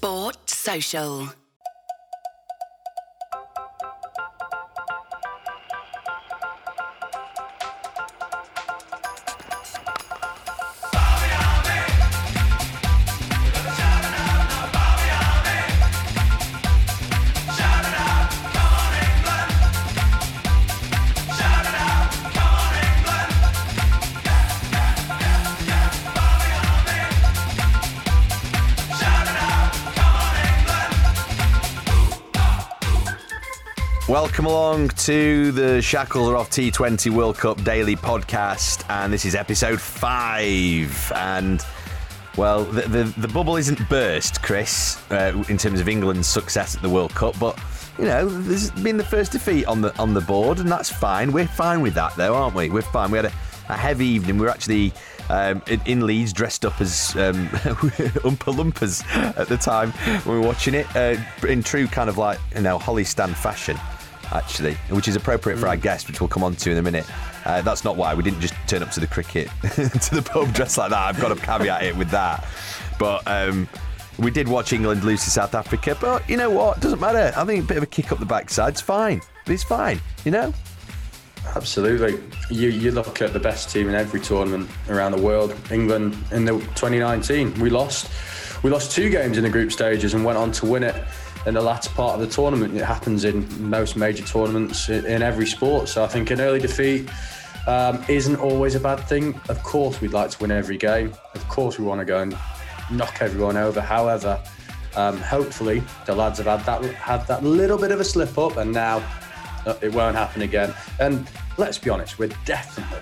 Sport Social. Welcome along to the Shackles Are Off T20 World Cup Daily Podcast, and this is episode five. And well, the the, the bubble isn't burst, Chris, uh, in terms of England's success at the World Cup, but you know, there's been the first defeat on the on the board, and that's fine. We're fine with that, though, aren't we? We're fine. We had a, a heavy evening. We were actually um, in, in Leeds dressed up as um, Oompa at the time when we were watching it, uh, in true kind of like you know Holly Stand fashion actually, which is appropriate for our guest, which we'll come on to in a minute. Uh, that's not why we didn't just turn up to the cricket, to the pub dressed like that. I've got to caveat it with that. But um, we did watch England lose to South Africa. But you know what? Doesn't matter. I think a bit of a kick up the backside's fine. It's fine, you know? Absolutely. You, you look at the best team in every tournament around the world. England in the 2019, we lost. We lost two games in the group stages and went on to win it in the latter part of the tournament. It happens in most major tournaments in, in every sport. So I think an early defeat um, isn't always a bad thing. Of course, we'd like to win every game. Of course, we want to go and knock everyone over. However, um, hopefully the lads have had that had that little bit of a slip up, and now uh, it won't happen again. And let's be honest, we're definitely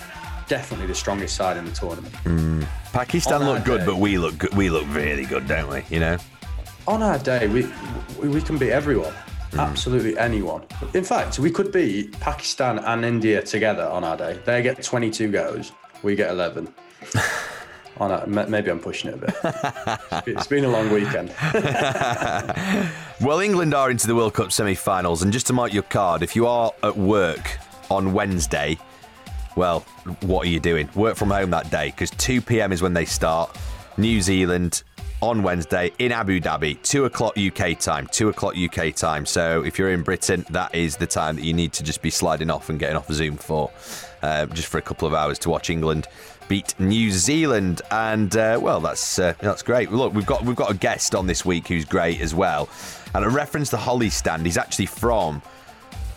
definitely the strongest side in the tournament. Pakistan look good, day. but we look good. We look really good, don't we? You know? On our day, we we, can beat everyone, hmm. absolutely anyone. In fact, we could beat Pakistan and India together on our day. They get 22 goes, we get 11. on our, maybe I'm pushing it a bit. It's been a long weekend. Well, England are into the World Cup semi finals, and just to mark your card, if you are at work on Wednesday, well, what are you doing? Work from home that day because 2 pm is when they start. New Zealand on Wednesday in Abu Dhabi, 2 o'clock UK time. 2 o'clock UK time. So if you're in Britain, that is the time that you need to just be sliding off and getting off Zoom for, uh, just for a couple of hours to watch England beat New Zealand. And uh, well, that's uh, that's great. Look, we've got we've got a guest on this week who's great as well. And a reference to Holly Stand, he's actually from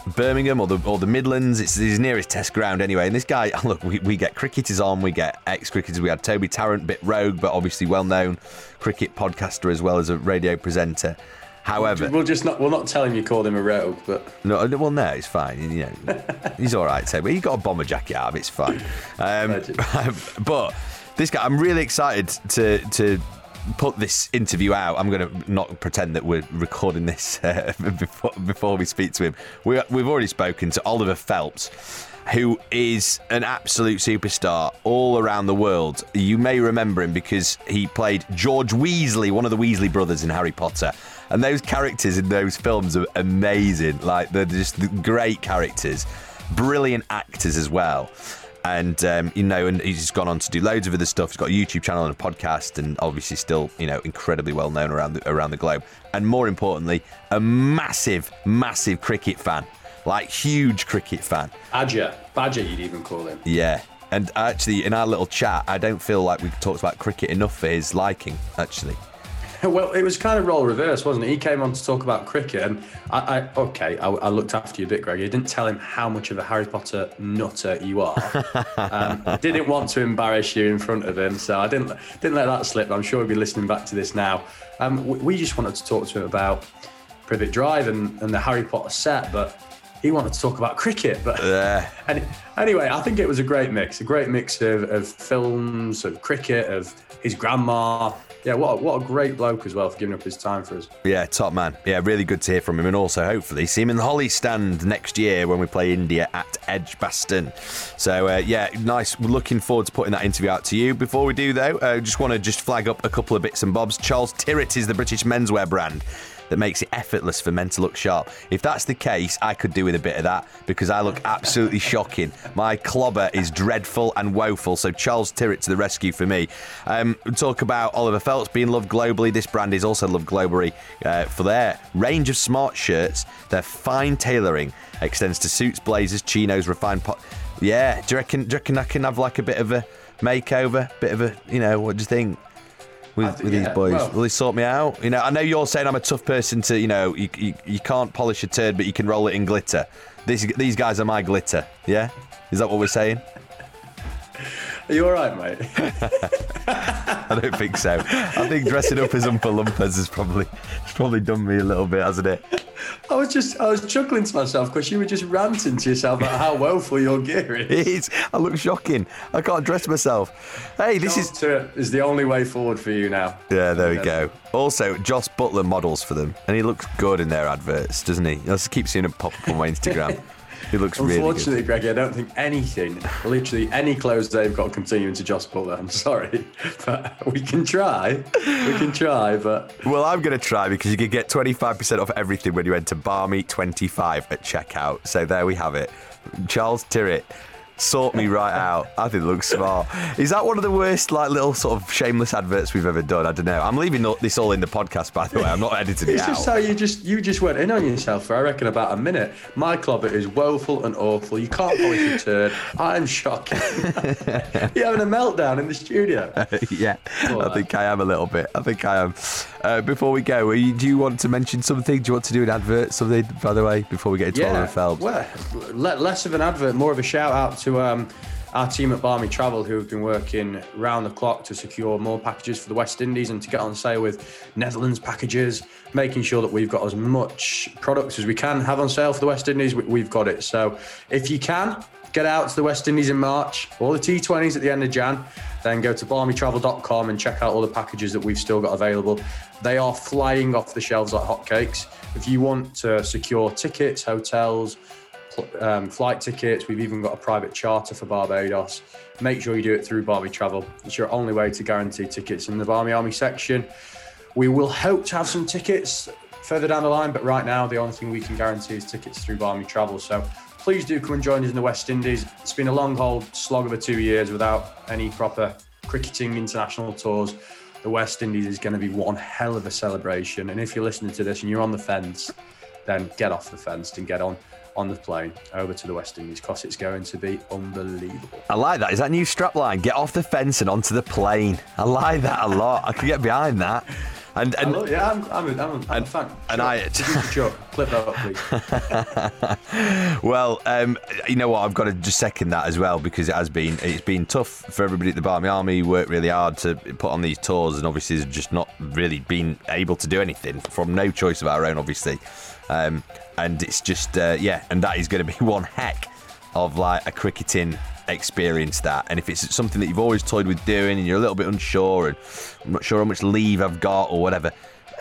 Birmingham or the or the Midlands. It's his nearest test ground anyway. And this guy, look, we, we get cricketers on, we get ex cricketers. We had Toby Tarrant, bit rogue, but obviously well known cricket podcaster as well as a radio presenter. However, We'll just not we'll not tell him you called him a rogue, but no, well, no, it's fine. You know, he's all right. Toby. He got a bomber jacket out of. It's fine. Um, but this guy, I'm really excited to to put this interview out. I'm going to not pretend that we're recording this uh, before before we speak to him. We, we've already spoken to Oliver Phelps. Who is an absolute superstar all around the world? You may remember him because he played George Weasley, one of the Weasley brothers in Harry Potter. And those characters in those films are amazing. Like, they're just great characters, brilliant actors as well and um, you know, and he's gone on to do loads of other stuff. He's got a YouTube channel and a podcast, and obviously still, you know, incredibly well known around the, around the globe. And more importantly, a massive, massive cricket fan, like huge cricket fan. Badger, Badger, you'd even call him. Yeah. And actually, in our little chat, I don't feel like we've talked about cricket enough for his liking. Actually, Well, it was kind of role reverse, wasn't it? He came on to talk about cricket, and I, I okay, I, I looked after you a bit, Greg. You didn't tell him how much of a Harry Potter nutter you are. um, didn't want to embarrass you in front of him, so I didn't didn't let that slip. I'm sure he'll be listening back to this now. Um, we, we just wanted to talk to him about Privet Drive and, and the Harry Potter set, but he wanted to talk about cricket. But Yeah. any, anyway, I think it was a great mix, a great mix of, of films, of cricket, of his grandma. Yeah, what a, what a great bloke as well for giving up his time for us. Yeah, top man. Yeah, really good to hear from him, and also hopefully see him in the Holly stand next year when we play India at Edgbaston. So uh, yeah, nice. We're looking forward to putting that interview out to you. Before we do though, uh, just want to just flag up a couple of bits and bobs. Charles Tyrwhitt is the British menswear brand that makes it effortless for men to look sharp. If that's the case, I could do with a bit of that because I look absolutely shocking. My clobber is dreadful and woeful. So Charles Tyrwhitt to the rescue for me. Um, talk about Oliver Phelps being loved globally. This brand is also loved globally uh, for their range of smart shirts. Their fine tailoring extends to suits, blazers, chinos, refined pot. Yeah, do you reckon? Do you reckon I can have like a bit of a makeover? Bit of a, you know, what do you think? With, think- with these boys? well- Will they sort me out? You know, I know you're saying I'm a tough person to, you know, you, you, you can't polish a turd, but you can roll it in glitter. These these guys are my glitter. Yeah, is that what we're saying? Are you all right, mate? I don't think so. I think dressing up as Oompa Loompas has probably has probably done me a little bit, hasn't it? I was just, I was chuckling to myself because you were just ranting to yourself about how woeful your gear is. It is. I look shocking. I can't dress myself. Hey, this is. to is the only way forward for you now. Yeah, there we go. Also, Jos Buttler models for them, and he looks good in their adverts, doesn't he? I just keep seeing him pop up on my Instagram. He looks really good. Unfortunately, Greggy, I don't think anything, literally any clothes they've got continue into Jos Buttler. I'm sorry, but we can try. We can try, but Well, I'm going to try because you can get 25% off everything when you enter Barmy25 at checkout. So there we have it. Charles Tyrwhitt, sort me right out. I think it looks smart. Is that one of the worst, like, little sort of shameless adverts we've ever done? I don't know. I'm leaving this all in the podcast, by the way. I'm not editing it it's just out. how you just you just went in on yourself for I reckon about a minute. My clobber is woeful and awful. You can't polish a turd. I'm shocking. You're having a meltdown in the studio. yeah, All I right. think I am a little bit. I think I am. Uh, before we go, are you, do you want to mention something? Do you want to do an advert, something, by the way, before we get into Oliver Phelps? Well, less of an advert, more of a shout out to um, our team at Barmy Travel who have been working round the clock to secure more packages for the West Indies and to get on sale with Netherlands packages, making sure that we've got as much products as we can have on sale for the West Indies. we- We've got it. So if you can, get out to the West Indies in March or the T20s at the end of Jan. Then go to barmytravel.com and check out all the packages that we've still got available. They are flying off the shelves like hotcakes. If you want to secure tickets, hotels, um, flight tickets, we've even got a private charter for Barbados. Make sure you do it through Barmy Travel. It's your only way to guarantee tickets in the Barmy Army section. We will hope to have some tickets further down the line, but right now the only thing we can guarantee is tickets through Barmy Travel. So please do come and join us in the West Indies. It's been a long haul slog a two years without any proper cricketing international tours. The West Indies is going to be one hell of a celebration. And if you're listening to this and you're on the fence, then get off the fence and get on on the plane over to the West Indies because it's going to be unbelievable. I like that. Is that new strap line? Get off the fence and onto the plane. I like that a lot. I can get behind that. And and Hello? Yeah, I'm, I'm, a, I'm, a, I'm a fan. and Chuck, I- producer Chuck, clip that up, please. well, um, you know what? I've got to just second that as well because it has been it's been tough for everybody at the Barmy Army. Worked really hard to put on these tours, and obviously has just not really been able to do anything from no choice of our own, obviously. Um, and it's just uh, yeah, and that is going to be one heck of like a cricketing experience that. And if it's something that you've always toyed with doing and you're a little bit unsure and I'm not sure how much leave I've got or whatever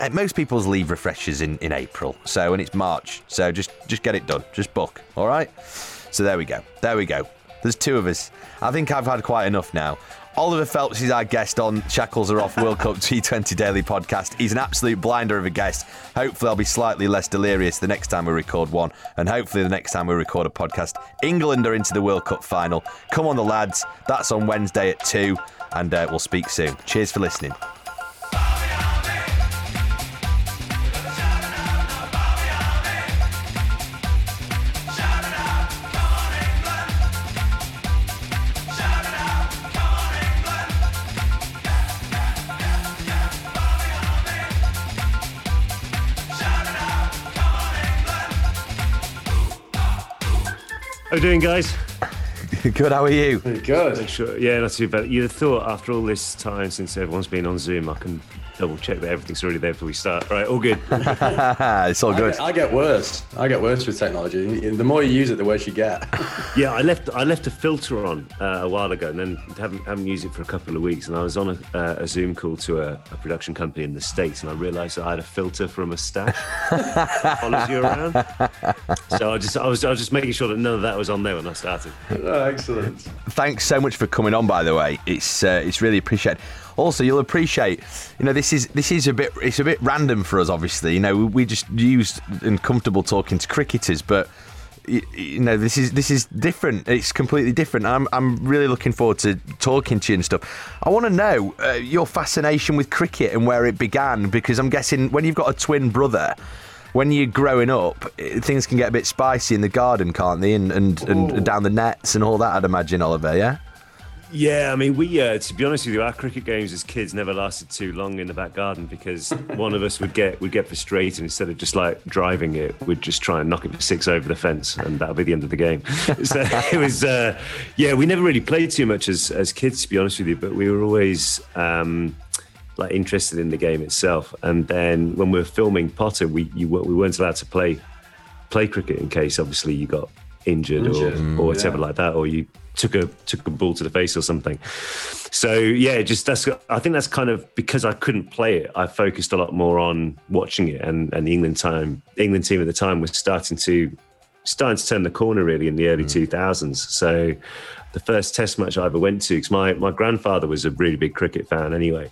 uh, most people's leave refreshes in, in April. So and it's March. So just just get it done. Just book. All right? So there we go. There we go. There's two of us. I think I've had quite enough now Oliver Phelps is our guest on Shackles Are Off World Cup T20 Daily Podcast. He's an absolute blinder of a guest. Hopefully, I'll be slightly less delirious the next time we record one, and hopefully, the next time we record a podcast, England are into the World Cup final. Come on, the lads. That's on Wednesday at 2, and uh, we'll speak soon. Cheers for listening. How you doing, guys? Good, how are you? Good. Sure. Yeah, not too bad. You'd have thought after all this time since everyone's been on Zoom, I can double check that everything's already there before we start. Right, all good. it's all I good. get, I get worse. I get worse with technology. The more you use it, the worse you get. yeah, I left I left a filter on uh, a while ago, and then haven't haven't used it for a couple of weeks. And I was on a, uh, a Zoom call to a, a, production company in the states, and I realised that I had a filter from a moustache follows you around. So I just I was I was just making sure that none of that was on there when I started. oh, excellent. Thanks so much for coming on. By the way, it's uh, it's really appreciated. Also, you'll appreciate, you know, this is this is a bit it's a bit random for us. Obviously, you know, we, we just used and comfortable talking to cricketers, but you, you, know, this is this is different. It's completely different. I'm I'm really looking forward to talking to you and stuff. I want to know uh, your fascination with cricket and where it began, because I'm guessing when you've got a twin brother when you're growing up, things can get a bit spicy in the garden, can't they? And and, and down the nets and all that. I'd imagine, Oliver. Yeah. Yeah, I mean, we uh, to be honest with you, our cricket games as kids never lasted too long in the back garden because one of us would get would get frustrated instead of just like driving it, we'd just try and knock it for six over the fence, and that'll be the end of the game. so it was, uh, yeah, we never really played too much as as kids, to be honest with you, but we were always. Um, like interested in the game itself, and then when we were filming Potter, we you, we weren't allowed to play play cricket in case obviously you got injured, injured. or, or whatever yeah. like that, or you took a took a ball to the face or something. So yeah, just that's I think that's kind of because I couldn't play it. I focused a lot more on watching it, and and the England time England team at the time was starting to starting to turn the corner really in the early two mm. thousands. So the first Test match I ever went to, because my my grandfather was a really big cricket fan anyway.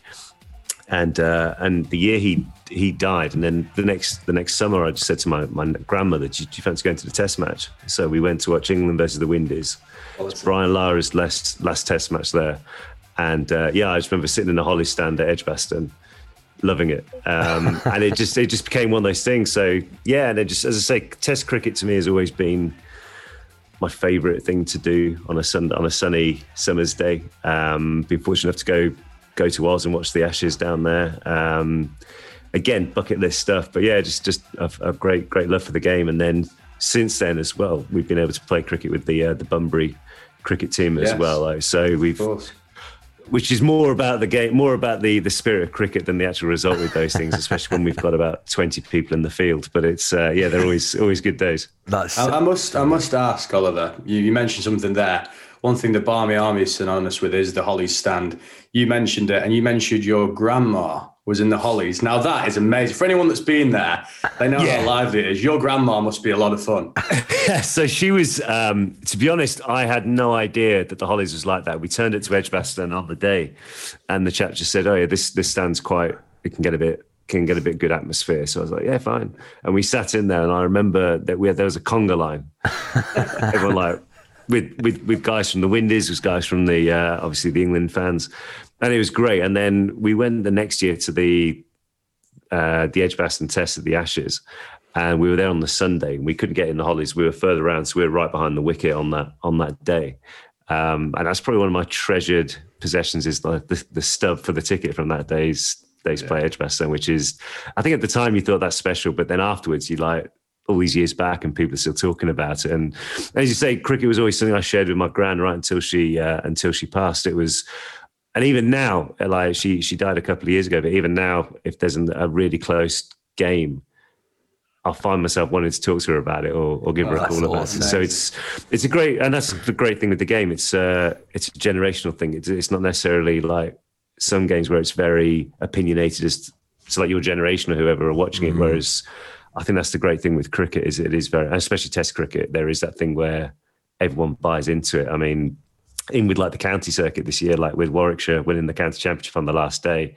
And uh, and the year he he died, and then the next the next summer, I just said to my, my grandmother, do you, do you fancy going to the Test match?" So we went to watch England versus the Windies, Brian Lara's last last Test match there, and uh, yeah, I just remember sitting in the Holly stand at Edgbaston, loving it, um, and it just it just became one of those things. So yeah, and it just as I say, Test cricket to me has always been my favourite thing to do on a sun on a sunny summer's day. Um, been fortunate enough to go go to Oz and watch the Ashes down there. Um, again, bucket list stuff, but yeah, just just a, a, great great love for the game. And then since then as well, we've been able to play cricket with the uh, the Bunbury cricket team as yes. well. So we've, which is more about the game, more about the the spirit of cricket than the actual result with those things, especially when we've got about twenty people in the field. But it's uh, yeah, they're always always good days. That's I, I must I must ask Oliver. You, you mentioned something there. One thing the Barmy Army is synonymous with is the Hollies stand. You mentioned it, and you mentioned your grandma was in the Hollies. Now that is amazing. For anyone that's been there, they know yeah. how lively it is. Your grandma must be a lot of fun. so she was. Um, to be honest, I had no idea that the Hollies was like that. We turned it to Edgbaston on the day, and the chap just said, "Oh yeah, this this stands quite. It can get a bit." Can get a bit good atmosphere, so I was like, "Yeah, fine." And we sat in there, and I remember that we had there was a conga line. Everyone like with with with guys from the Windies, with guys from the uh, obviously the England fans, and it was great. And then we went the next year to the uh, the Edgbaston Test at the Ashes, and we were there on the Sunday. We couldn't get in the Hollies; we were further around, so we were right behind the wicket on that on that day. Um, and that's probably one of my treasured possessions is the, the, the stub for the ticket from that day's day's yeah. play Edgbaston, which is I think at the time you thought that's special, but then afterwards you like all these years back and people are still talking about it. And as you say, cricket was always something I shared with my gran right until she uh, until she passed. It was and even now, like she she died a couple of years ago, but even now, if there's a really close game, I'll find myself wanting to talk to her about it or, or give oh, her a call about awesome. it. So it's it's a great, and that's the great thing with the game. It's uh, it's a generational thing. It's, it's not necessarily like some games where it's very opinionated as to like your generation or whoever are watching mm-hmm. it. Whereas I think that's the great thing with cricket is it is very, especially Test cricket. There is that thing where everyone buys into it. I mean, in with like the county circuit this year, like with Warwickshire winning the county championship on the last day,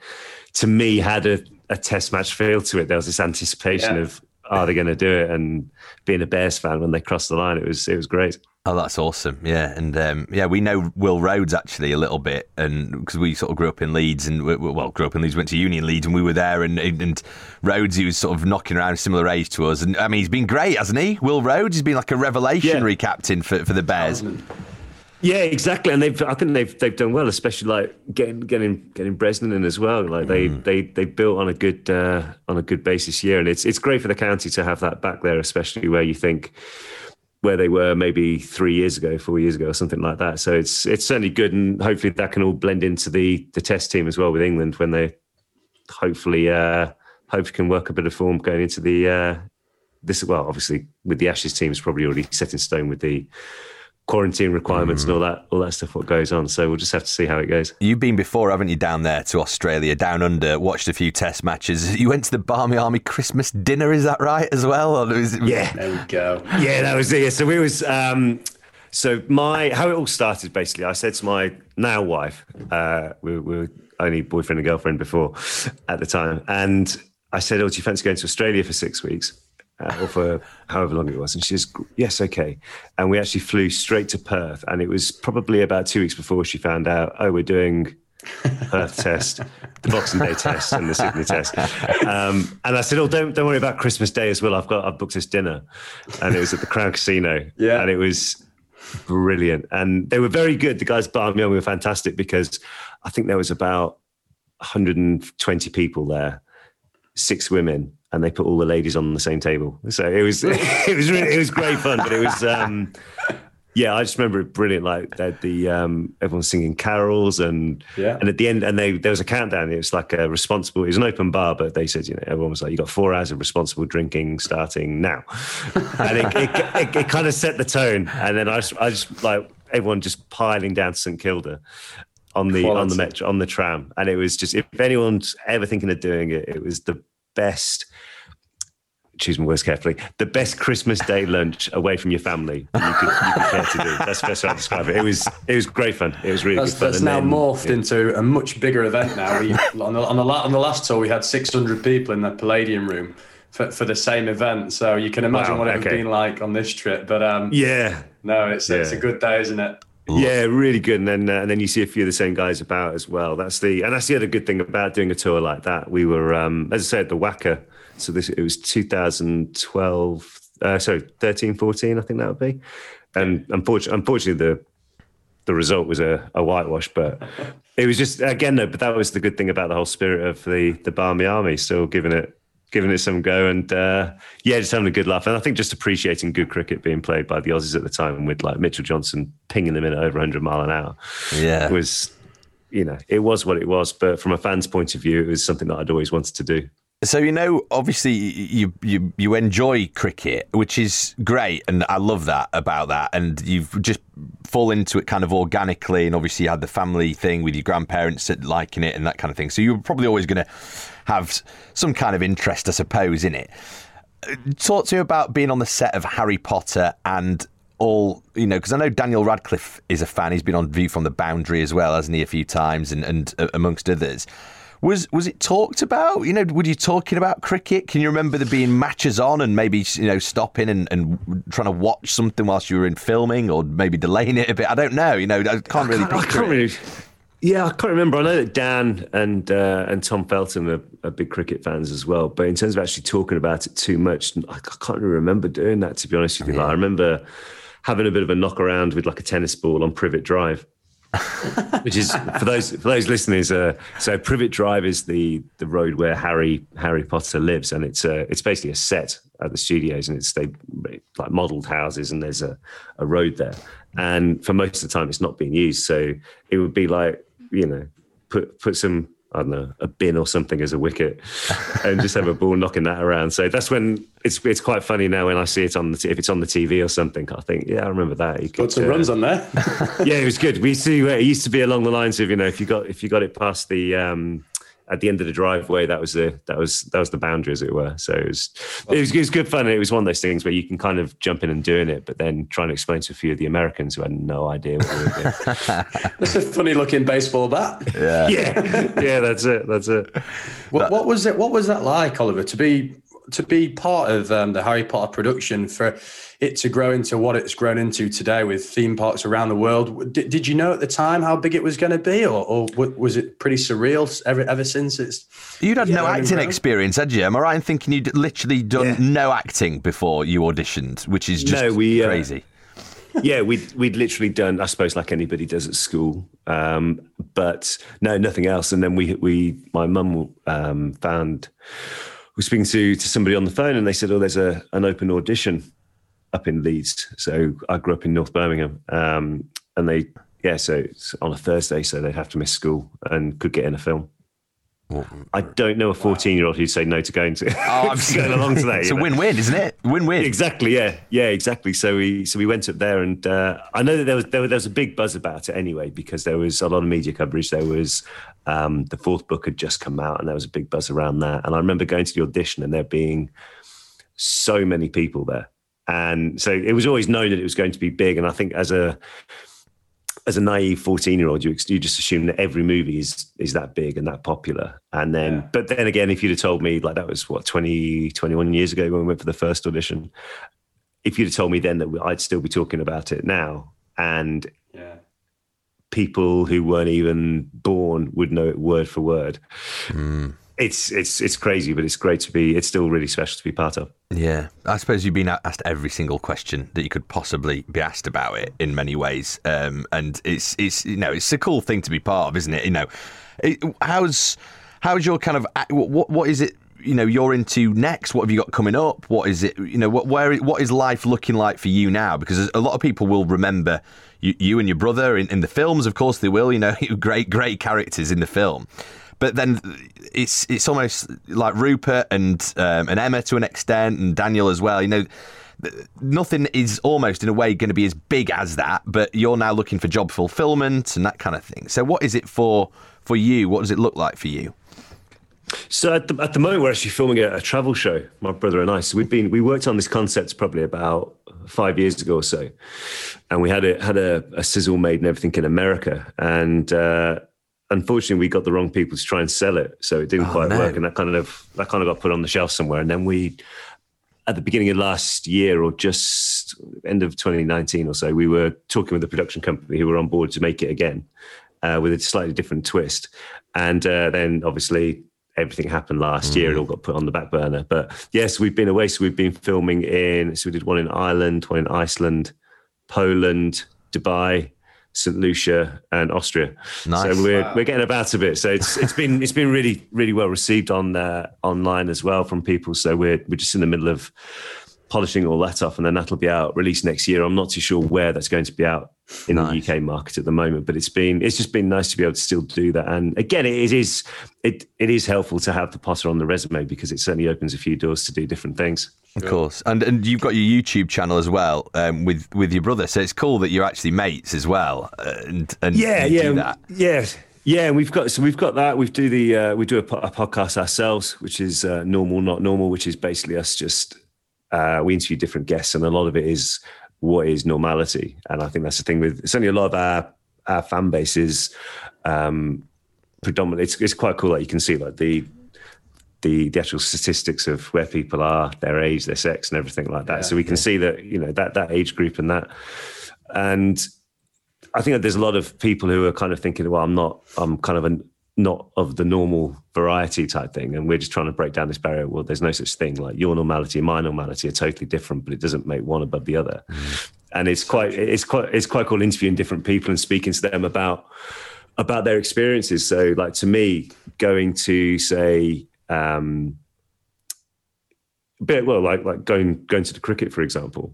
to me had a, a test match feel to it. There was this anticipation yeah. of are they going to do it? And being a Bears fan when they crossed the line, it was it was great. Oh, that's awesome! Yeah, and um, yeah, we know Will Rhodes actually a little bit, and because we sort of grew up in Leeds, and we, well, grew up in Leeds, went to Union Leeds, and we were there, and and Rhodes, he was sort of knocking around a similar age to us, and I mean, he's been great, hasn't he? Will Rhodes, he's been like a revelationary yeah. captain for for the Bears. Yeah, exactly, and they've I think they've they've done well, especially like getting getting getting Bresnan in as well. Like they mm. they they built on a good uh, on a good basis here, and it's it's great for the county to have that back there, especially where you think where they were maybe three years ago, four years ago, or something like that. So it's it's certainly good, and hopefully that can all blend into the the test team as well with England when they hopefully, uh, hopefully can work a bit of form going into the uh, this. Well, obviously, with the Ashes team is probably already set in stone with the quarantine requirements and all that all that stuff what goes on so we'll just have to see how it goes You've been before, haven't you, down there to Australia, down under, watched a few test matches. You went to the Barmy Army Christmas dinner, is that right, as well? Or was it- yeah There we go. yeah that was it yeah. so we was um so my how it all started basically i said to my now wife uh we, we were only boyfriend and girlfriend before at the time and i said oh do you fancy going to australia for six weeks uh, or for however long it was and she says yes okay and we actually flew straight to perth and it was probably about two weeks before she found out oh we're doing Perth test, the Boxing Day test, and the Sydney test. Um, and I said, "Oh, don't don't worry about Christmas Day as well. I've got I've booked this dinner, and it was at the Crown Casino. Yeah. and it was brilliant. And they were very good. The guys at Barmy Army were fantastic because I think there was about 120 people there, six women, and they put all the ladies on the same table. So it was it was really, it was great fun. But it was um, yeah, I just remember it brilliant. Like they had the um, everyone singing carols and Yeah. and at the end and they there was a countdown. It was like a responsible. It was an open bar, but they said you know everyone was like you got four hours of responsible drinking starting now, and it, it, it, it kind of set the tone. And then I just, I just like everyone just piling down to St Kilda on the on the metro on the tram, and it was just if anyone's ever thinking of doing it, it was the best. Choose my words carefully. The best Christmas Day lunch away from your family you could, you could care to do. That's the best way to describe it. It was it was great fun. It was really That's, good fun. that's And now then- morphed yeah. into a much bigger event now. We, on, the, on, the, on the last tour, we had 600 people in the Palladium room for, for the same event. So you can imagine Wow, what it would have been like on this trip. But um, Yeah, no, it's, it's a good day, isn't it? Yeah, really good. And then uh, and then you see a few of the same guys about as well. That's the and that's the other good thing about doing a tour like that. We were, um, as I said, the WACA. So this it was 2012, uh, sorry, 13, 14, I think that would be. And unfortunately, unfortunately, the the result was a, a whitewash, but it was just again though. But that was the good thing about the whole spirit of the the Barmy Army, still giving it giving it some go, and uh, yeah, just having a good laugh. And I think just appreciating good cricket being played by the Aussies at the time, with like Mitchell Johnson pinging them in at over 100 mile an hour, Yeah. was you know it was what it was. But from a fan's point of view, it was something that I'd always wanted to do. So you know, obviously, you you you enjoy cricket, which is great, and I love that about that. And you've just fall into it kind of organically, and obviously you had the family thing with your grandparents liking it and that kind of thing. So you're probably always going to have some kind of interest, I suppose, in it. Talk to me about being on the set of Harry Potter and all you know because I know Daniel Radcliffe is a fan. He's been on View from the Boundary as well, hasn't he, a few times, and and uh, amongst others. Was was it talked about? You know, were you talking about cricket? Can you remember there being matches on and maybe you know stopping and, and trying to watch something whilst you were in filming, or maybe delaying it a bit? I don't know. You know, I can't really. I picture can't really. Yeah, I can't remember. I know that Dan and uh, and Tom Felton are, are big cricket fans as well. But in terms of actually talking about it too much, I, I can't really remember doing that. To be honest with you, like, I remember having a bit of a knock around with like a tennis ball on Privet Drive, which is for those for those listeners. Uh, so Privet Drive is the the road where Harry Harry Potter lives, and it's uh, it's basically a set at the studios, and it's they like modelled houses, and there's a a road there, and for most of the time it's not being used. So it would be like you know put put some. I don't know, a bin or something as a wicket, and just have a ball knocking that around. So that's when it's it's quite funny now when I see it on the t- if it's on the TV or something. I think, yeah, I remember that. You Got some uh, runs on there. yeah, it was good. We see where it used to be along the lines of you know if you got if you got it past the um, at the end of the driveway, that was the that was that was the boundary as it were. So it was it was, it was good fun. It was one of those things where you can kind of jump in and doing it, but then trying to explain to a few of the Americans who had no idea what we were doing. It's a funny looking baseball bat. yeah, yeah, that's it, that's it. What, what was it? What was that like, Oliver? To be to be part of um, the Harry Potter production for it to grow into what it's grown into today with theme parks around the world. Did, did you know at the time how big it was going to be, or, or was it pretty surreal ever ever since it's? You'd had no acting right. experience, had you? Am I right in thinking you'd literally done Yeah. no acting before you auditioned, which is just No, we, uh, crazy. yeah, we'd we'd literally done, I suppose, like anybody does at school, um, but no, nothing else. And then we we my mum um, found was speaking to to somebody on the phone, and they said, "Oh, there's a an open audition up in Leeds." So I grew up in North Birmingham, um, and they yeah, so it's on a Thursday, so they'd have to miss school and could get in a film. I don't know a 14 year old who'd say no to going to, Oh, I'm going along to that. It's a know? win-win, isn't it? Win-win. Exactly. Yeah. Yeah. Exactly. So we so we went up there, and uh, I know that there was, there was there was a big buzz about it anyway because there was a lot of media coverage. There was um, the fourth book had just come out, and there was a big buzz around that. And I remember going to the audition, and there being so many people there, and so it was always known that it was going to be big. And I think as a as a naive 14 year old, you, you just assume that every movie is is that big and that popular. And then, Yeah. but then again, if you'd have told me, like that was what, 20, 21 years ago when we went for the first audition, if you'd have told me then that I'd still be talking about it now and Yeah. People who weren't even born would know it word for word. It's, it's, it's crazy, but it's great to be, it's still really special to be part of. Yeah, I suppose you've been asked every single question that you could possibly be asked about it in many ways, um, and it's it's you know it's a cool thing to be part of, isn't it? You know, it, how's how's your kind of what what is it? You know, you're into next. What have you got coming up? What is it? You know, what where what is life looking like for you now? Because a lot of people will remember you, you and your brother in, in the films. Of course, they will. You know, great great characters in the film. But then it's it's almost like Rupert and um, and Emma to an extent, and Daniel as well. You know, nothing is almost in a way going to be as big as that. But you're now looking for job fulfillment and that kind of thing. So, what is it for for you? What does it look like for you? So at the, at the moment, we're actually filming a, a travel show, my brother and I. So we've been we worked on this concept probably about five years ago or so, and we had a had a, a sizzle made and everything in America, and uh, unfortunately we got the wrong people to try and sell it, so it didn't Oh, quite no. work, and that kind of that kind of got put on the shelf somewhere, and then we. At the beginning of last year, or just end of 2019 or so, we were talking with the production company who were on board to make it again uh, with a slightly different twist. And uh, then obviously everything happened last year. It all got put on the back burner. But yes, we've been away. So we've been filming in, so we did one in Ireland, one in Iceland, Poland, Dubai. St Lucia and Austria. Nice. So we're we're getting about a bit. So it's it's been it's been really really well received on uh, online as well from people. So we're we're just in the middle of polishing all that off, and then that'll be out released next year. I'm not too sure where that's going to be out in Nice. the UK market at the moment, but it's been it's just been nice to be able to still do that. And again, it is it it is helpful to have the Potter on the resume because it certainly opens a few doors to do different things. Of course, and and you've got your YouTube channel as well um, with with your brother. So it's cool that you're actually mates as well. uh, And and yeah, you yeah, do that. yeah, yeah. We've got so we've got that. We do the uh, we do a, po- a podcast ourselves, which is uh, normal, not normal, which is basically us just uh, we interview different guests, and a lot of it is what is normality. And I think that's the thing with certainly a lot of our our fan base is um, predominantly. It's, it's quite cool that you can see like the. The, the actual statistics of where people are, their age, their sex, and everything like that. so we can see that you know that that age group and that, and I think that there's a lot of people who are kind of thinking, well, I'm not, I'm kind of a not of the normal variety type thing, and we're just trying to break down this barrier. Well, there's no such thing. Like your normality and my normality are totally different, but it doesn't make one above the other. And it's quite, it's quite, it's quite cool interviewing different people and speaking to them about about their experiences. So, like to me, going to say. Um, bit well like like going going to the cricket for example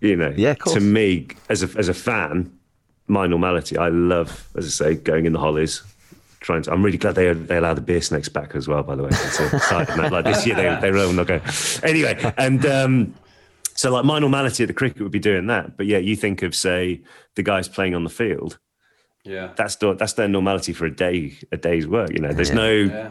you know Yeah, to me as a as a fan my normality i love as i say going in the hollies trying to i'm really glad they they allow the beer snakes back as well by the way. It's a side note like this year they, they will not go. Anyway and um so like my normality at the cricket would be doing that. But yeah you think of say the guys playing on the field. Yeah. that's the, that's their normality for a day a day's work you know. There's no Yeah.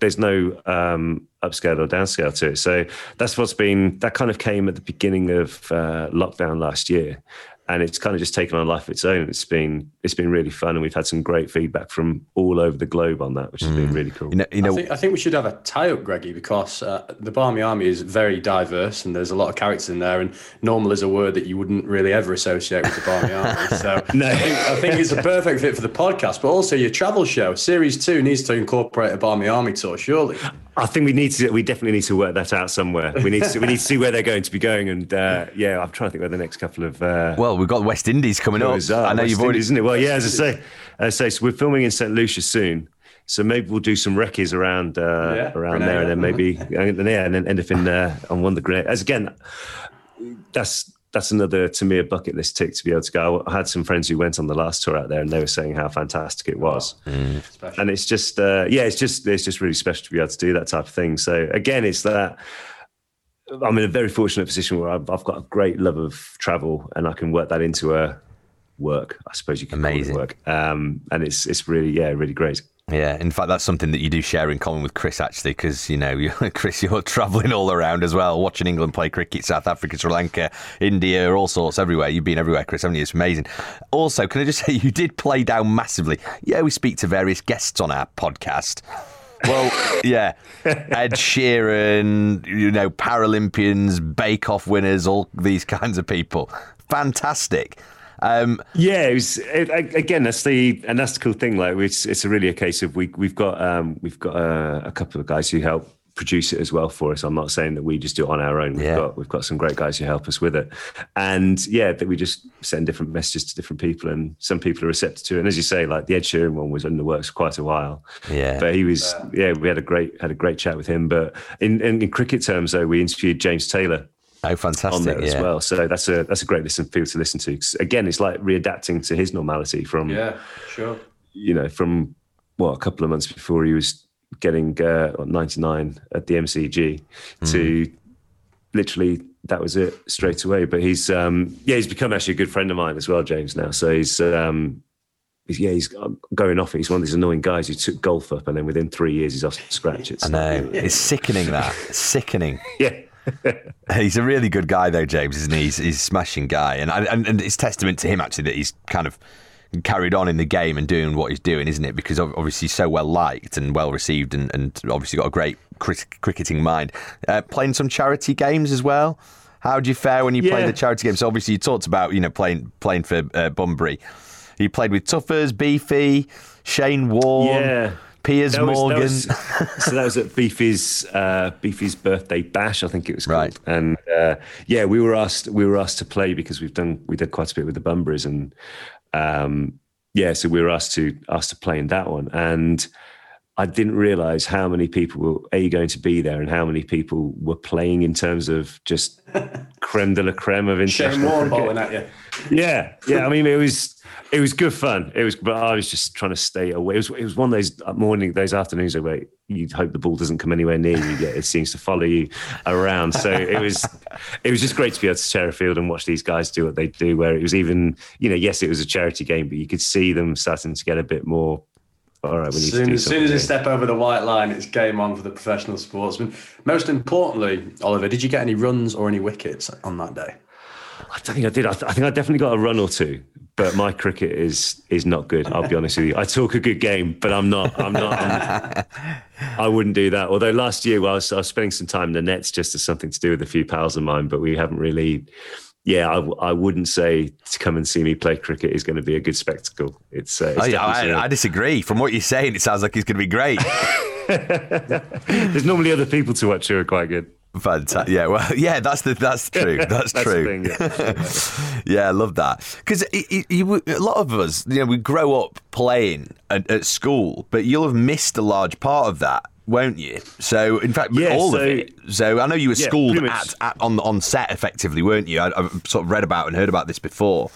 there's no um, upscale or downscale to it. So that's what's been that kind of came at the beginning of uh, lockdown last year, and it's kind of just taken on a life of its own. It's been it's been really fun, and we've had some great feedback from all over the globe on that, which has been really cool. You know, you I think, I think we should have a tie up, Greggy, because uh, the Barmy Army is very diverse and there's a lot of characters in there. And normal is a word that you wouldn't really ever associate with the Barmy Army. So No. I, think, I think it's a perfect fit for the podcast, but also your travel show. Series two needs to incorporate a Barmy Army tour, surely. I think we need to we definitely need to work that out somewhere. We need to we need to see where they're going to be going, and uh, yeah, I'm trying to think where the next couple of uh, well, we've got West Indies coming up. are. I know West you've already. Indies, isn't it? Well, yeah, as I say, as I say, so we're filming in St Lucia soon. So maybe we'll do some recce's around uh, Yeah, around there, and then maybe and then, yeah, and then end up in uh, on one of the great. As again, that's that's another to me a bucket list tick to be able to go. I had some friends who went on the last tour out there, and they were saying how fantastic it was. And it's just, uh, yeah, it's just it's just really special to be able to do that type of thing. So again, it's that I'm in a very fortunate position where I've, I've got a great love of travel, and I can work that into a work. I suppose you can call it Amazing. work. Um, and it's it's really yeah really great. Yeah, in fact, that's something that you do share in common with Chris, actually, because you know, you Chris, you're travelling all around as well, watching England play cricket, South Africa, Sri Lanka, India, all sorts, everywhere. You've been everywhere, Chris, haven't you? It's amazing. Also, can I just say, you did play down massively. Yeah, we speak to various guests on our podcast. Well, yeah, Ed Sheeran, you know, Paralympians, Bake Off winners, all these kinds of people. Fantastic. Um, Yeah, it was it, again. That's the and that's the cool thing. Like it's it's really a case of we we've got um, we've got uh, a couple of guys who help produce it as well for us. I'm not saying that we just do it on our own. We've Yeah. got we've got some great guys who help us with it, and yeah, that we just send different messages to different people, and some people are receptive to it. And as you say, like the Ed Sheeran one was in the works for quite a while. Yeah. but he was yeah. We had a great had a great chat with him. But in in, in cricket terms, though, we interviewed James Taylor oh, fantastic. on there yeah. as well. So that's a that's a great listen for people to listen to. 'Cause again, it's like readapting to his normality from Yeah, sure. you know from what a couple of months before he was getting uh, 99 at the MCG to literally that was it straight away. But he's um, yeah he's become actually a good friend of mine as well, James. Now, so he's. Um, yeah, he's going off. it. He's one of these annoying guys who took golf up, and then within three years, he's off the scratch. It's I know. It's sickening, that. sickening. yeah, He's a really good guy, though, James, isn't he? He's, he's a smashing guy, and, and and it's testament to him actually that he's kind of carried on in the game and doing what he's doing, isn't it? Because obviously he's so well liked and well received, and, and obviously got a great cricketing mind. Uh, playing some charity games as well. How do you fare when you play the charity games? So obviously you talked about you know playing playing for uh, Bunbury. You played with Tuffers, Beefy, Shane Warne, Yeah. Piers That was- that Morgan. was- so that was at Beefy's uh, Beefy's birthday bash, I think it was called. Right. And uh, yeah, we were asked we were asked to play because we've done we did quite a bit with the Bunburys and um, yeah, so we were asked to asked to play in that one and. I didn't realize how many people were a going to be there and how many people were playing in terms of just creme de la creme of international cricket. bowling at you. Yeah, yeah. I mean, it was it was good fun. It was, but I was just trying to stay away. It was it was one of those uh, morning, those afternoons where you hope the ball doesn't come anywhere near you. Yet it seems to follow you around. So it was it was just great to be able to share a field and watch these guys do what they do. Where it was even you know, yes, it was a charity game, but you could see them starting to get a bit more. All right, we need As to soon, do as soon as they step over the white line, it's game on for the professional sportsman. Most importantly, Oliver, did you get any runs or any wickets on that day? I don't think I did. I, th- I think I definitely got a run or two, but my cricket is is not good. I'll be honest with you. I talk a good game, but I'm not. I'm not. I'm, I wouldn't do that. Although last year, well, I was, I was spending some time in the nets just as something to do with a few pals of mine, but we haven't really. Yeah, I, w- I wouldn't say to come and see me play cricket is going to be a good spectacle. It's. Uh, it's I, definitely I, I disagree. From what you're saying, it sounds like he's going to be great. There's normally other people to watch who are quite good. Fantastic. Yeah, well, yeah, that's the that's true. That's, That's true. thing, yeah. yeah, I love that because a lot of us, you know, we grow up playing at, at school, but you'll have missed a large part of that, won't you? So, in fact, Yeah, all of it. So, I know you were Yeah, schooled at, at on on set effectively, weren't you? I, I've sort of read about and heard about this before,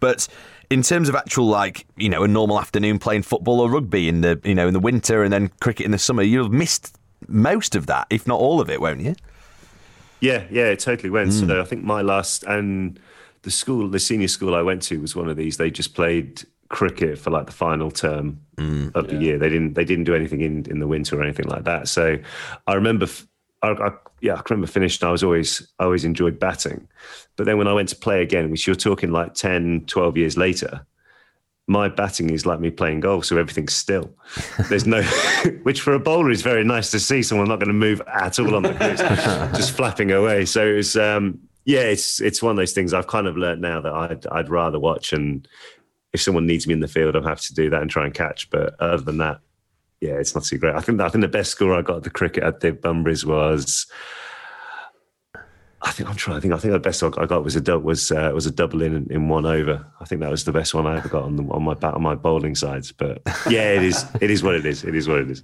but. In terms of actual, like you know, a normal afternoon playing football or rugby in the you know in the winter and then cricket in the summer, you'll have missed most of that, if not all of it, won't you? Yeah, yeah, it totally went. So hmm. I think my last and the school, the senior school I went to was one of these. They just played cricket for like the final term of the year. They didn't they didn't do anything in in the winter or anything like that. So I remember. f- I, I, yeah, I remember finished. and I was always, I always enjoyed batting, but then when I went to play again, which you're talking like 10, 12 years later, my batting is like me playing golf, so everything's still. There's no, which for a bowler is very nice to see someone not going to move at all on the crease, just flapping away. So it was, um, yeah, it's it's one of those things I've kind of learned now that I'd I'd rather watch, and if someone needs me in the field, I'm happy to do that and try and catch. But other than that, yeah, it's not too great. I think I think the best score I got at the cricket at the Bunburys was. I think I'm trying. I think I think the best I got was a was uh, was a double in in one over. I think that was the best one I ever got on the, on my bat on my bowling sides. But yeah, it is it is what it is. It is what it is.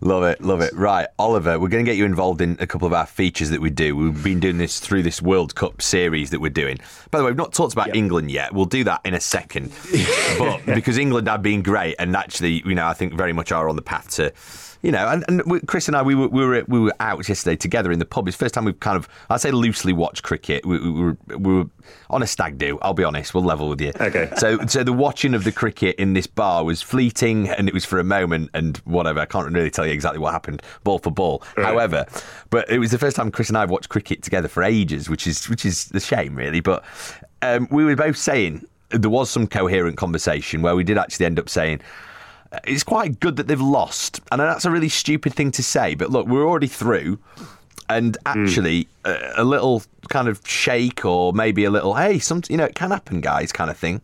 Love it, love it. Right, Oliver, we're going to get you involved in a couple of our features that we do. We've been doing this through this World Cup series that we're doing. By the way, we've not talked about England yet. We'll do that in a second. but because England have been great and actually, you know, I think very much are on the path to you know, and, and Chris and I, we were, we were we were out yesterday together in the pub. It's the first time we've kind of, I'd say, loosely watched cricket. We, we, were, we were on a stag do. I'll be honest. We'll level with you. Okay. So, so the watching of the cricket in this bar was fleeting, and it was for a moment, and whatever. I can't really tell you exactly what happened, ball for ball. Right. However, but it was the first time Chris and I have watched cricket together for ages, which is which is a shame, really. But um, we were both saying there was some coherent conversation where we did actually end up saying uh, it's quite good that they've lost. And that's a really stupid thing to say, but look, we're already through. And hmm. actually, a, a little kind of shake or maybe a little, hey, some, you know, it can happen, guys, kind of thing.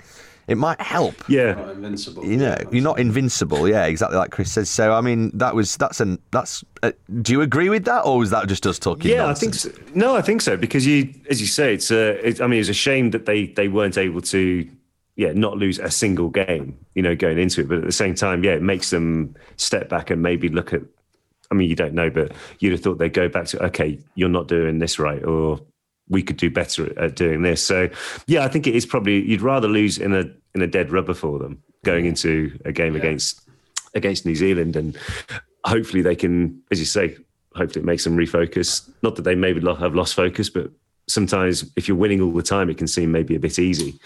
It might help. Yeah. Not invincible. You know, you're not invincible. Yeah, exactly like Chris says. So, I mean, that was that's an that's. Uh, do you agree with that, or was that just us talking? Yeah, nonsense? I think so. No, I think so because you, as you say, it's a. It, I mean, it's a shame that they they weren't able to, yeah, not lose a single game, you know, going into it. But at the same time, yeah, it makes them step back and maybe look at. I mean, you don't know, but you'd have thought they'd go back to, okay, you're not doing this right, or we could do better at, at doing this. So, yeah, I think it is probably you'd rather lose in a in a dead rubber for them going into a game against against New Zealand, and hopefully they can, as you say, hopefully it makes them refocus. Not that they maybe have lost focus, but sometimes if you're winning all the time, it can seem maybe a bit easy.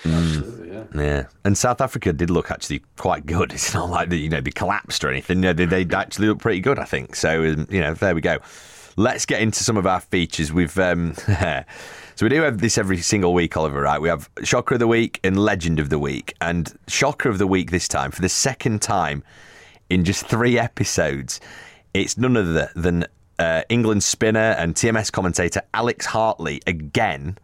Yeah, and South Africa did look actually quite good. It's not like they, you know they collapsed or anything. You know, they, they actually looked pretty good, I think. So um, you know, there we go. Let's get into some of our features. We've um, so we do have this every single week, Oliver. Right? We have Shocker of the Week and Legend of the Week, and Shocker of the Week this time for the second time in just three episodes. It's none other than uh, England spinner and TMS commentator Alex Hartley again.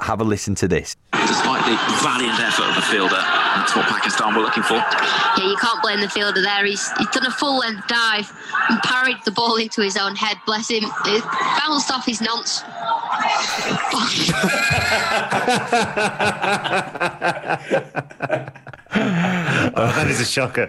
Have a listen to this. Despite the valiant effort of the fielder, that's what Pakistan were looking for. Yeah, you can't blame the fielder there. He's, he's done a full length dive and parried the ball into his own head. Bless him. It bounced off his nonce. Oh, that is a shocker.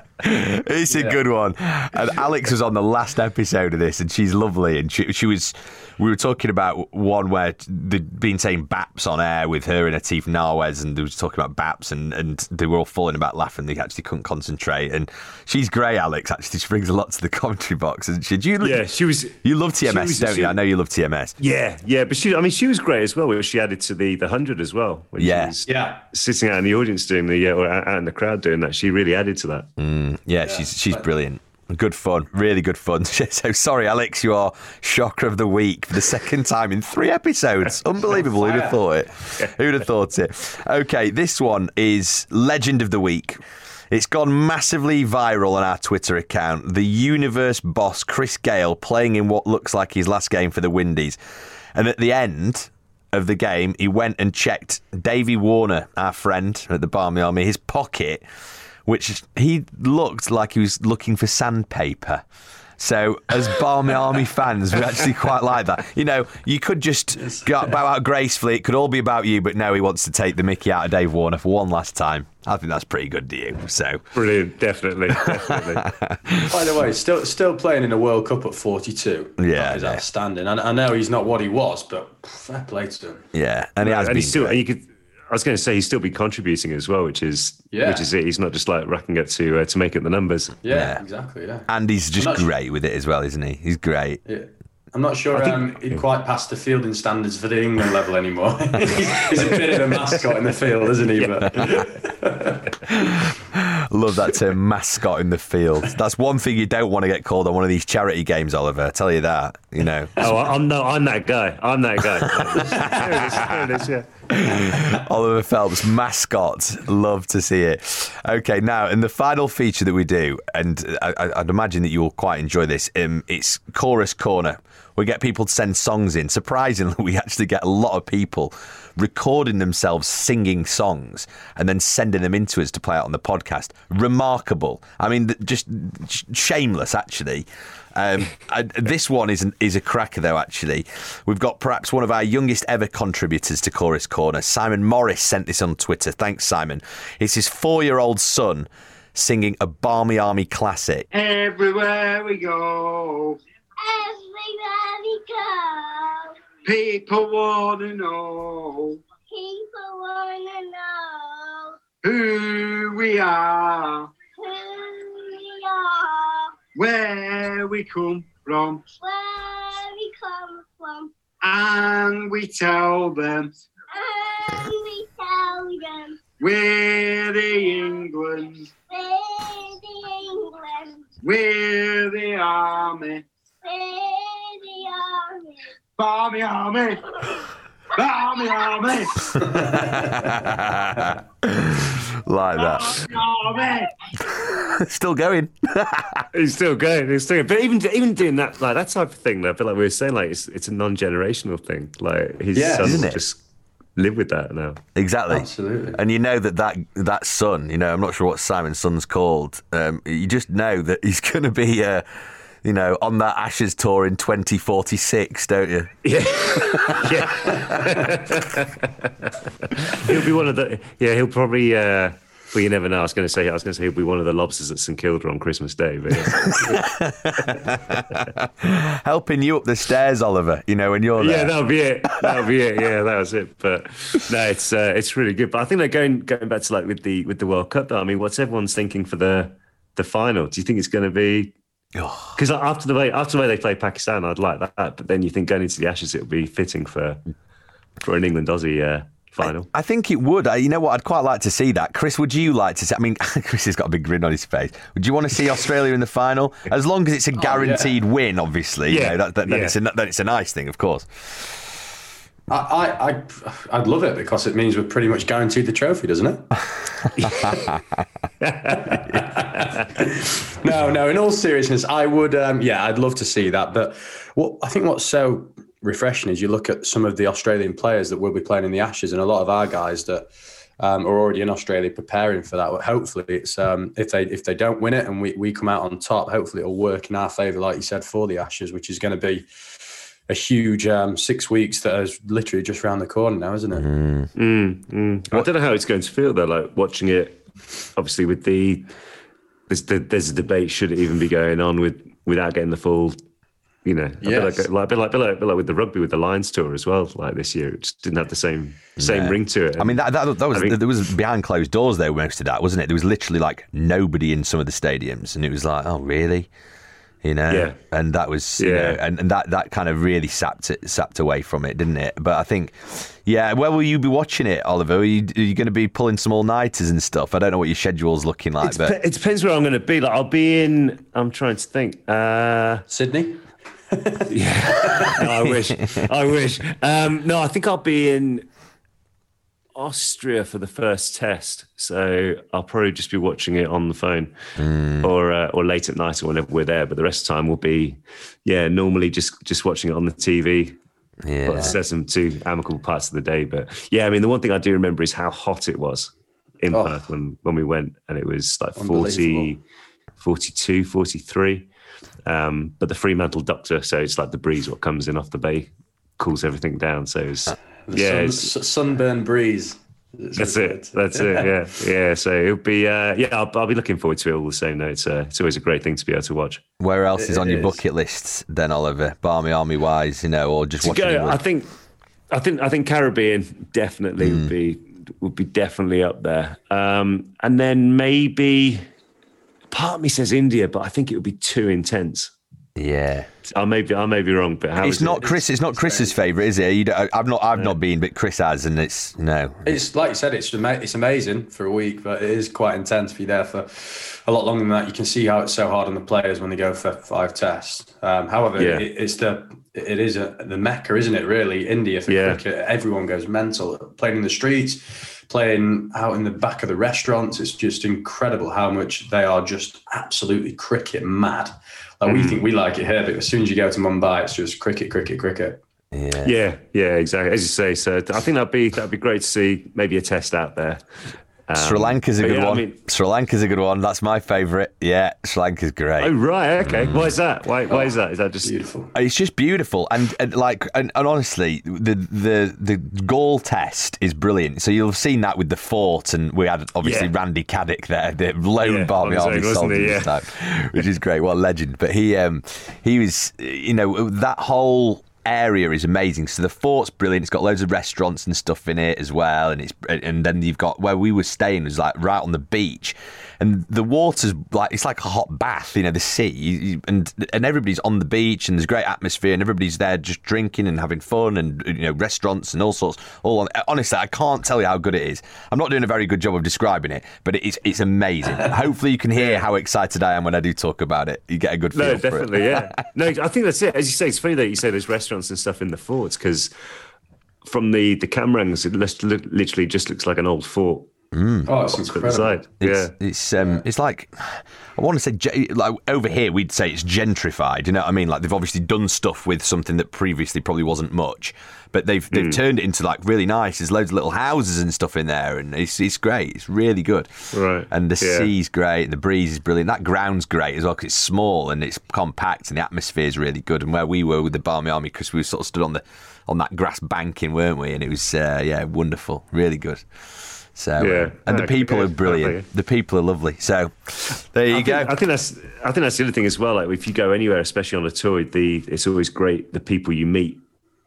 it's a good one. And Alex was on the last episode of this, and she's lovely. And she, she was. We were talking about one where they'd been saying Baps on air with her and Aatif Nawaz, and they was talking about Baps, and, and they were all falling about laughing. They actually couldn't concentrate. And she's great, Alex. Actually, she brings a lot to the commentary box. And she, do you, Yeah, she was. you love she TMS, was- don't she- you? I know you love TMS. Yeah, yeah, but she. I mean, she was great as well. She added to the the hundred as well. When Yeah. Yeah. sitting out in the audience doing the uh, or out out in the crowd doing that. She really added to that. Mm, yeah, she's she's brilliant. Good fun, really good fun. So sorry, Alex, you are shocker of the week for the second time in three episodes. Unbelievable. Who'd have thought it? Who'd have thought it? Okay, this one is legend of the week. It's gone massively viral on our Twitter account. The universe boss Chris Gayle playing in what looks like his last game for the Windies, and at the end of the game, he went and checked Davy Warner, our friend at the Barmy Army, his pocket which he looked like he was looking for sandpaper. So, as Barmy Army fans, we actually quite like that. You know, you could just go, bow out gracefully. It could all be about you, but no, he wants to take the mickey out of Dave Warner for one last time. I think that's pretty good to you. So, Brilliant, definitely, definitely. By the way, still still playing in a World Cup at 42. Yeah, that is yeah. outstanding. And I know he's not what he was, but fair play to him. yeah, and he has and been. he's still. great. And you could. I was going to say he's still be contributing as well, which is Yeah. which is it. He's not just like racking up to uh, to make up the numbers. Yeah, Yeah. exactly. Yeah. and he's just I'm not- great with it as well, isn't he? He's great. Yeah. I'm not sure um, he'd quite passed the fielding standards for the England level anymore. he's a bit of a mascot in the field, isn't he? But Love that term, mascot in the field. That's one thing you don't want to get called on one of these charity games, Oliver. I tell you that. You know. Oh, I- I'm no, I'm that guy. I'm that guy. there it is, it is, Yeah. Oliver Phelps, mascot. Love to see it. Okay, now, in the final feature that we do, and I, I'd imagine that you'll quite enjoy this, um, it's Chorus Corner. We get people to send songs in. Surprisingly, we actually get a lot of people recording themselves singing songs and then sending them into us to play out on the podcast. Remarkable. I mean, just sh- shameless, actually. Um, I, this one is an, is a cracker though. Actually, we've got perhaps one of our youngest ever contributors to Chorus Corner. Simon Morris sent this on Twitter. Thanks, Simon. It's his four year old son singing a Barmy Army classic. Everywhere we go, Everywhere we go, people want to know people wanna know who we are, who we are, where we come from, where we come from, and we tell them. And we tell them. We're the England, we're the England, we're the army, we're the army. Barmy Army, Barmy Army, like that. Barmy Army. Still going. He's still going. He's still going. But even even doing that, like that type of thing, though, I feel like we were saying, like it's it's a non generational thing. Like his Yeah, son isn't it? just live with that now. Exactly. Absolutely. And you know that that, that son, you know, I'm not sure what Simon's son's called. Um, you just know that he's going to be, uh, you know, on that Ashes tour in 2046, don't you? Yeah, yeah. he'll be one of the. Yeah, he'll probably. Uh, well, you never know. I was going to say. I was going to say he'll be one of the lobsters at St Kilda on Christmas Day. Helping you up the stairs, Oliver, you know, when you're there. Yeah, that'll be it. That'll be it. Yeah, that was it. But no, it's uh, it's really good. But I think they're going going back to like with the with the World Cup. Though. I mean, what's everyone's thinking for the the final? Do you think it's going to be? Because after the way after the way they play Pakistan, I'd like that. But then you think going into the Ashes, it would be fitting for for an England Aussie uh, final. I think it would. I, you know what? I'd quite like to see that. Chris, would you like to see? I mean, Chris has got a big grin on his face. Would you want to see Australia in the final? As long as it's a guaranteed win, obviously. you Yeah, know, that, that, then, yeah. it's a, then it's a nice thing, of course. I, I, I, I'd love it because it means we're pretty much guaranteed the trophy, doesn't it? no, no. In all seriousness, I would. Um, yeah, I'd love to see that. But what I think what's so refreshing is you look at some of the Australian players that will be playing in the Ashes, and a lot of our guys that um, are already in Australia preparing for that. Hopefully, it's um, if they if they don't win it and we, we come out on top, hopefully it'll work in our favour, like you said, for the Ashes, which is going to be a huge um, six weeks that is literally just round the corner now, isn't it? Mm, mm. I don't know how it's going to feel though. Like watching it, obviously with the there's, there's a debate should it even be going on with without getting the full, you know, a bit Yes. like, like, a bit like, a bit like, a bit like with the rugby with the Lions tour as well. Like this year, it just didn't have the same same Yeah. ring to it. I mean, that, that, that was I mean- there was behind closed doors though most of that, wasn't it? There was literally like nobody in some of the stadiums, and it was like, oh, really? You know, Yeah. and that was, you Yeah. know, and, and that that kind of really sapped it, sapped away from it, didn't it? But I think, yeah, where will you be watching it, Oliver? Are you, are you going to be pulling some all nighters and stuff? I don't know what your schedule's looking like, it, but dep- it depends where I'm going to be. Like I'll be in. I'm trying to think. Uh, Sydney. yeah, no, I wish. I wish. Um, no, I think I'll be in Austria for the first test, so I'll probably just be watching it on the phone or uh, or late at night or whenever we're there. But the rest of the time will be, yeah, normally just just watching it on the TV. yeah, But there's some two amicable parts of the day. But yeah, I mean, the one thing I do remember is how hot it was in Oh. Perth when, when we went, and it was like 40, 42, 43. Um, but the Fremantle Doctor, so it's like the breeze what comes in off the bay, cools everything down. So it's, The yeah, sun, it's, sunburn breeze. It's that's really it. good. That's it. Yeah, yeah. So it'll be, uh, yeah, I'll, I'll be looking forward to it all the same. Though it's uh, it's always a great thing to be able to watch. where else is on your is. bucket lists then, Oliver? Barmy Army wise, you know, or just to watching go, I think, I think, I think Caribbean definitely would be would be definitely up there. Um, and then maybe part of me says India, but I think it would be too intense. Yeah. I may be, I may be wrong, but how It's is not it? Chris. It's not Chris's favourite, is it? You don't, I've not. I've not been, but Chris has, and it's no. It's like you said, it's it's amazing for a week, but it is quite intense. If you're there for a lot longer than that, you can see how it's so hard on the players when they go for five tests. Um, however, Yeah. it, it's the it is a, the mecca, isn't it? Really, India for Yeah. cricket. Everyone goes mental playing in the streets, playing out in the back of the restaurants. It's just incredible how much they are just absolutely cricket mad. Like we mm. think we like it here, but as soon as you go to Mumbai, it's just cricket, cricket, cricket. Yeah. Yeah, yeah, exactly. As you say, so I think that'd be that'd be great to see maybe a test out there. Um, Sri Lanka's a good yeah, I one. mean- Sri Lanka's a good one. That's my favourite. Yeah, Sri Lanka's great. oh right, okay. Why is that? Why, why is that? Is that just Beautiful. It's just beautiful, and, and like, and, and honestly, the the the Galle test is brilliant. So you'll have seen that with the fort, and we had obviously Yeah. Randy Caddick there, the lone Yeah, Barmy on his Army own, soldier Yeah. time, which is great. What a legend! But he um he was, you know, that whole area is amazing. So the fort's brilliant. It's got loads of restaurants and stuff in it as well, and it's and then you've got where we were staying was like right on the beach, and the water's like it's like a hot bath. You know, the sea, and and everybody's on the beach, and there's great atmosphere, and everybody's there just drinking and having fun, and you know, restaurants and all sorts. All on. Honestly, I can't tell you how good it is. I'm not doing a very good job of describing it, but it's it's amazing. Hopefully, you can hear how excited I am when I do talk about it. You get a good feel No, for it. definitely, yeah. No, I think that's it. As you say, it's funny that you say there's restaurants and stuff in the forts because from the the camera angles, it literally just looks like an old fort. Oh, it's to the incredible. It's, Yeah. it's um, it's like I want to say like over here we'd say it's gentrified. You know what I mean? Like they've obviously done stuff with something that previously probably wasn't much, but they've they've Hmm. turned it into like really nice. There's loads of little houses and stuff in there, and it's it's great. It's really good. Right. And the Yeah. sea's great, and the breeze is brilliant. That ground's great as well because it's small and it's compact, and the atmosphere is really good. And where we were with the Barmy Army, because we sort of stood on the on that grass banking, weren't we? And it was uh, yeah, wonderful, really good. So Yeah. uh, and the Okay, people are brilliant. The people are lovely. So there you I go. think, I think that's I think that's the other thing as well. Like if you go anywhere, especially on a tour, the it's always great the people you meet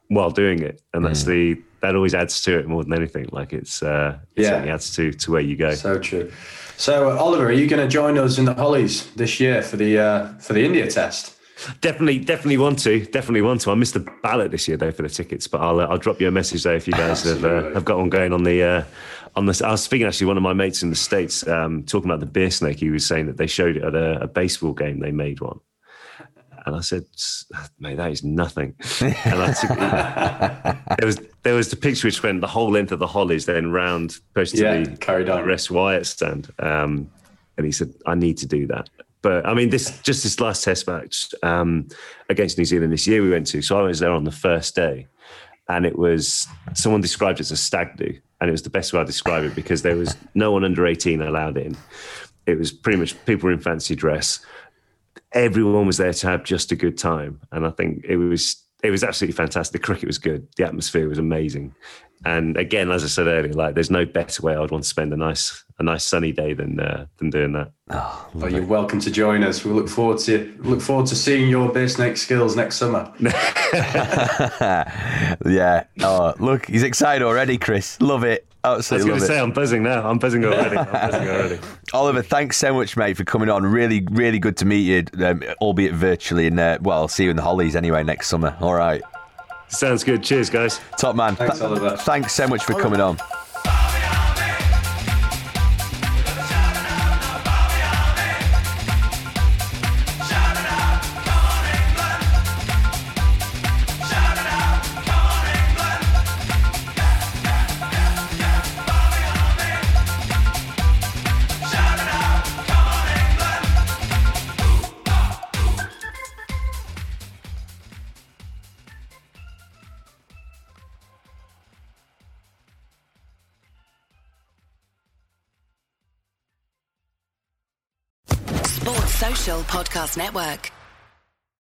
while doing it, and Mm. that's the that always adds to it more than anything. Like it's uh, it Yeah. certainly adds to to where you go. So true. So, uh, Oliver, are you going to join us in the Hollies this year for the uh, for the India test? Definitely, definitely want to. Definitely want to. I missed the ballot this year though for the tickets, but I'll uh, I'll drop you a message though if you guys have uh, have got one going on the uh, on this. I was speaking actually one of my mates in the states um, talking about the beer snake. He was saying that they showed it at a, a baseball game. They made one. And I said, mate, that is nothing. And I took there was there was the picture which went the whole length of the hollies, then round pushed to Yeah, the carried on. rest Wyatt stand. Um, and he said, I need to do that. But I mean, this just this last test match um, against New Zealand this year we went to. So I was there on the first day, and it was someone described it as a stag do, and it was the best way I describe it because there was no one under eighteen allowed in. It was pretty much people were in fancy dress. Everyone was there to have just a good time, and I think it was it was absolutely fantastic. The cricket was good, the atmosphere was amazing, and again, as I said earlier, like there's no better way I'd want to spend a nice a nice sunny day than uh, than doing that. Well, you're welcome to join us. We look forward to look forward to seeing your beer snake skills next summer. yeah. Oh, look, he's excited already, Chris. Love it. I was going to say I'm buzzing now. I'm buzzing already. I'm buzzing already. Oliver, thanks so much, mate, for coming on. Really, really good to meet you, um, albeit virtually. And uh, well, I'll see you in the Hollies anyway next summer. All right. Sounds good. Cheers, guys. Top man. Thanks, Oliver. Thanks so much for coming on. Podcast Network.